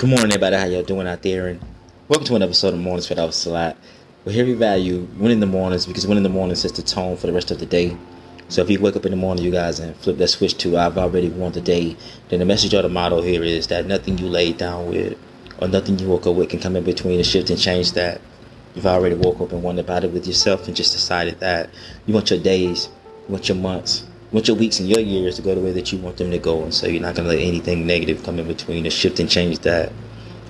Good morning, everybody. How y'all doing out there? And welcome to an episode of Mornings with Alpha Salat. We're here to value winning the mornings because winning the mornings sets the tone for the rest of the day. So if you wake up in the morning, you guys, and flip that switch to I've already won the day, then the message or the motto here is that nothing you laid down with or nothing you woke up with can come in between and shift and change that. You've already woke up and won about it with yourself and just decided that you want your days, you want your months, want your weeks and your years to go the way that you want them to go. And so you're not going to let anything negative come in between to shift and change that.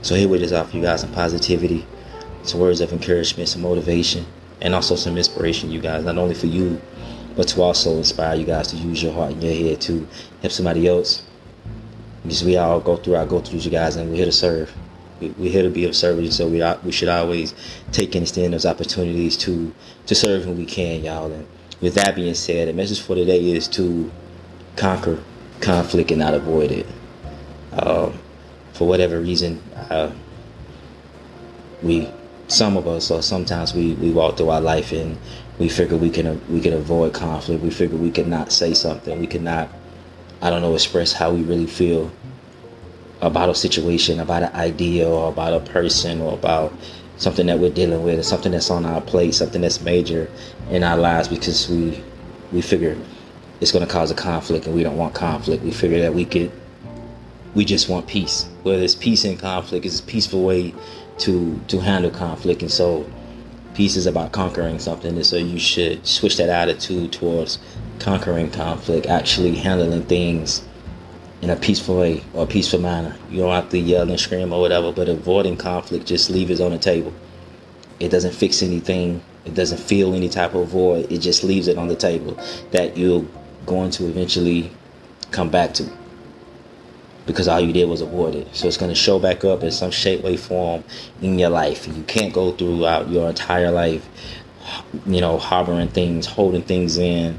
So here we just offer you guys some positivity, some words of encouragement, some motivation, and also some inspiration, you guys, not only for you, but to also inspire you guys to use your heart and your head to help somebody else. Because we all go through our go throughs, you guys, and we're here to serve. We're here to be of service, so we we should always take and extend those opportunities to to serve when we can, y'all. And with that being said, the message for today is to conquer conflict and not avoid it. Um, for whatever reason, uh, we, some of us, or sometimes we, we walk through our life and we figure we can we can avoid conflict. We figure we cannot say something. We cannot, I don't know, express how we really feel about a situation, about an idea, or about a person, or about something that we're dealing with, something that's on our plate, something that's major in our lives, because we we figure it's going to cause a conflict, and we don't want conflict. We figure that we could, we just want peace. Whether it's peace in conflict, it's a peaceful way to to handle conflict, and so peace is about conquering something, and so you should switch that attitude towards conquering conflict, actually handling things in a peaceful way or a peaceful manner. You don't have to yell and scream or whatever, but avoiding conflict, just leave it on the table. It doesn't fix anything. It doesn't fill any type of void. It just leaves it on the table that you're going to eventually come back to because all you did was avoid it. So it's going to show back up in some shape, way, form in your life. You can't go throughout your entire life, you know, harboring things, holding things in,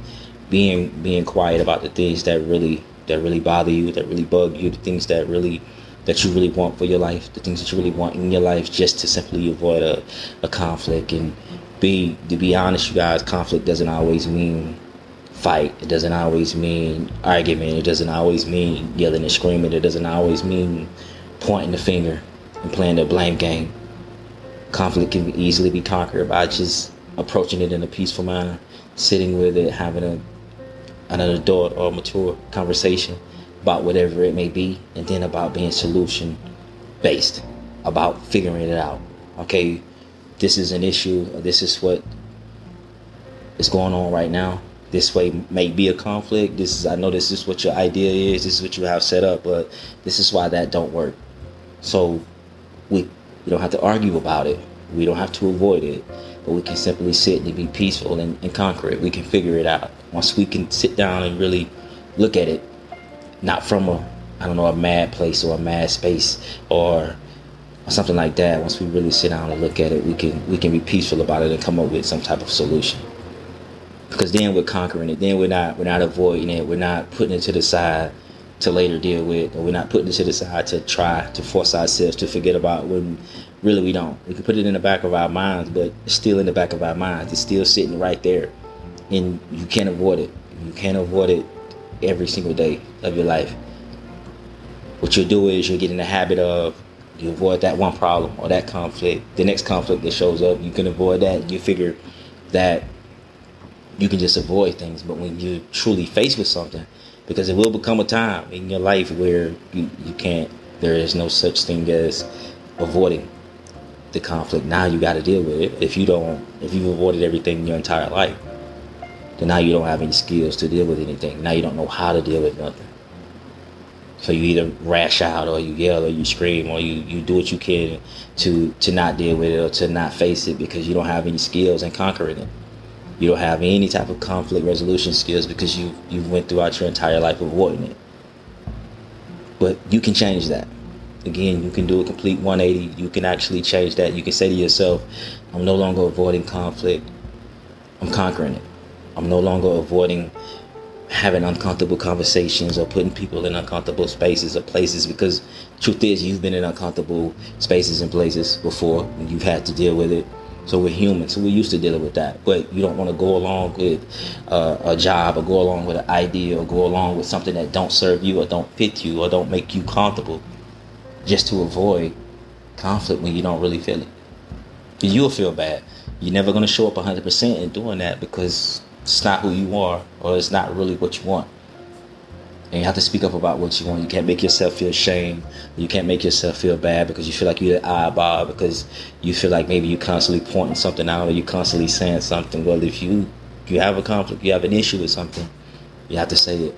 being being quiet about the things that really that really bother you, that really bug you, the things that really that you really want for your life, the things that you really want in your life, just to simply avoid a, a conflict. And be to be honest, you guys, conflict doesn't always mean fight. It doesn't always mean argument. It doesn't always mean yelling and screaming. It doesn't always mean pointing the finger and playing the blame game. Conflict can easily be conquered by just approaching it in a peaceful manner, sitting with it, having a an adult or mature conversation about whatever it may be, and then about being solution based, about figuring it out. Okay, this is an issue, this is what is going on right now. This way may be a conflict. This is I know this is what your idea is, this is what you have set up, but this is why that don't work. So we we don't have to argue about it. We don't have to avoid it, but we can simply sit and be peaceful and, and conquer it. We can figure it out. Once we can sit down and really look at it, not from a I don't know a mad place or a mad space or something like that. Once we really sit down and look at it, we can we can be peaceful about it and come up with some type of solution. Because then we're conquering it. Then we're not we're not avoiding it. We're not putting it to the side to later deal with, or we're not putting it to the side to try to force ourselves to forget about when really we don't. We can put it in the back of our minds, but it's still in the back of our minds. It's still sitting right there, and you can't avoid it. You can't avoid it every single day of your life. What you'll do is you'll get in the habit of you avoid that one problem or that conflict. The next conflict that shows up, you can avoid that. You figure that you can just avoid things. But when you're truly faced with something, because it will become a time in your life where you, you can't, there is no such thing as avoiding the conflict. Now you got to deal with it. If you don't, if you've avoided everything your entire life, then now you don't have any skills to deal with anything. Now you don't know how to deal with nothing. So you either rash out or you yell or you scream or you, you do what you can to to not deal with it or to not face it because you don't have any skills in conquering it. You don't have any type of conflict resolution skills because you you went throughout your entire life avoiding it. But you can change that. Again, you can do a complete 180. You can actually change that. You can say to yourself, I'm no longer avoiding conflict. I'm conquering it. I'm no longer avoiding having uncomfortable conversations or putting people in uncomfortable spaces or places because truth is you've been in uncomfortable spaces and places before and you've had to deal with it so we're human so we're used to dealing with that but you don't want to go along with uh, a job or go along with an idea or go along with something that don't serve you or don't fit you or don't make you comfortable just to avoid conflict when you don't really feel it. You'll feel bad. You're never going to show up 100% in doing that because it's not who you are or it's not really what you want. And you have to speak up about what you want. You can't make yourself feel shame. You can't make yourself feel bad because you feel like you're the eyeball because you feel like maybe you're constantly pointing something out or you're constantly saying something. Well, if you you have a conflict, you have an issue with something, you have to say it.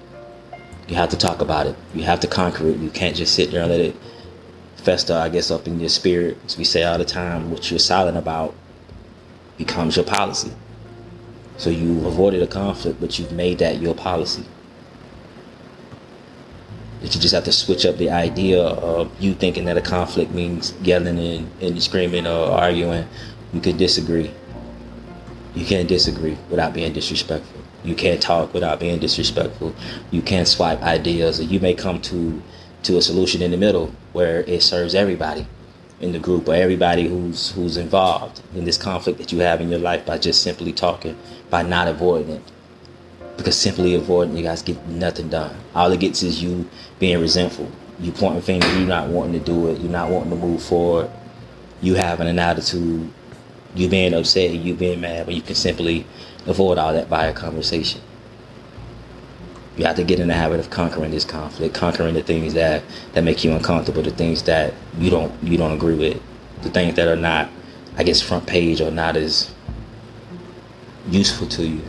You have to talk about it. You have to conquer it. You can't just sit there and let it fester, I guess, up in your spirit. As we say all the time, what you're silent about becomes your policy. So you've avoided a conflict, but you've made that your policy. That you just have to switch up the idea of you thinking that a conflict means yelling and, and screaming or arguing. You can disagree. You can't disagree without being disrespectful. You can't talk without being disrespectful. You can't swipe ideas, or you may come to to a solution in the middle where it serves everybody in the group or everybody who's who's involved in this conflict that you have in your life by just simply talking, by not avoiding it. Because simply avoiding, you guys get nothing done. All it gets is you being resentful. You pointing fingers, you not wanting to do it, you not wanting to move forward. You having an attitude, you being upset, you being mad, but you can simply avoid all that by a conversation. You have to get in the habit of conquering this conflict, conquering the things that, that make you uncomfortable, the things that you don't you don't agree with, the things that are not, I guess, front page or not as useful to you.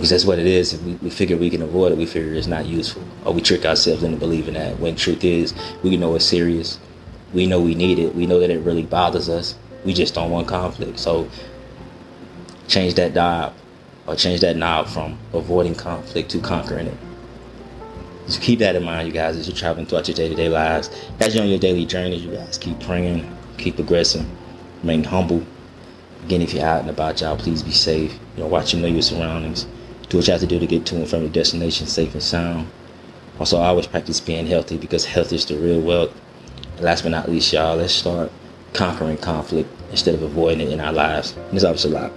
Because that's what it is. If we, we figure we can avoid it, we figure it's not useful. Or we trick ourselves into believing that. When truth is, we know it's serious. We know we need it. We know that it really bothers us. We just don't want conflict. So change that dial or change that knob from avoiding conflict to conquering it. Just keep that in mind, you guys, as you're traveling throughout your day-to-day lives. As you're on your daily journey, you guys keep praying, keep progressing, remain humble. Again, if you're out and about, y'all, please be safe. You know, watch and know your surroundings. Do what you have to do to get to and from your destination safe and sound. Also, I always practice being healthy because health is the real wealth. And last but not least, y'all, let's start conquering conflict instead of avoiding it in our lives. And this helps a lot.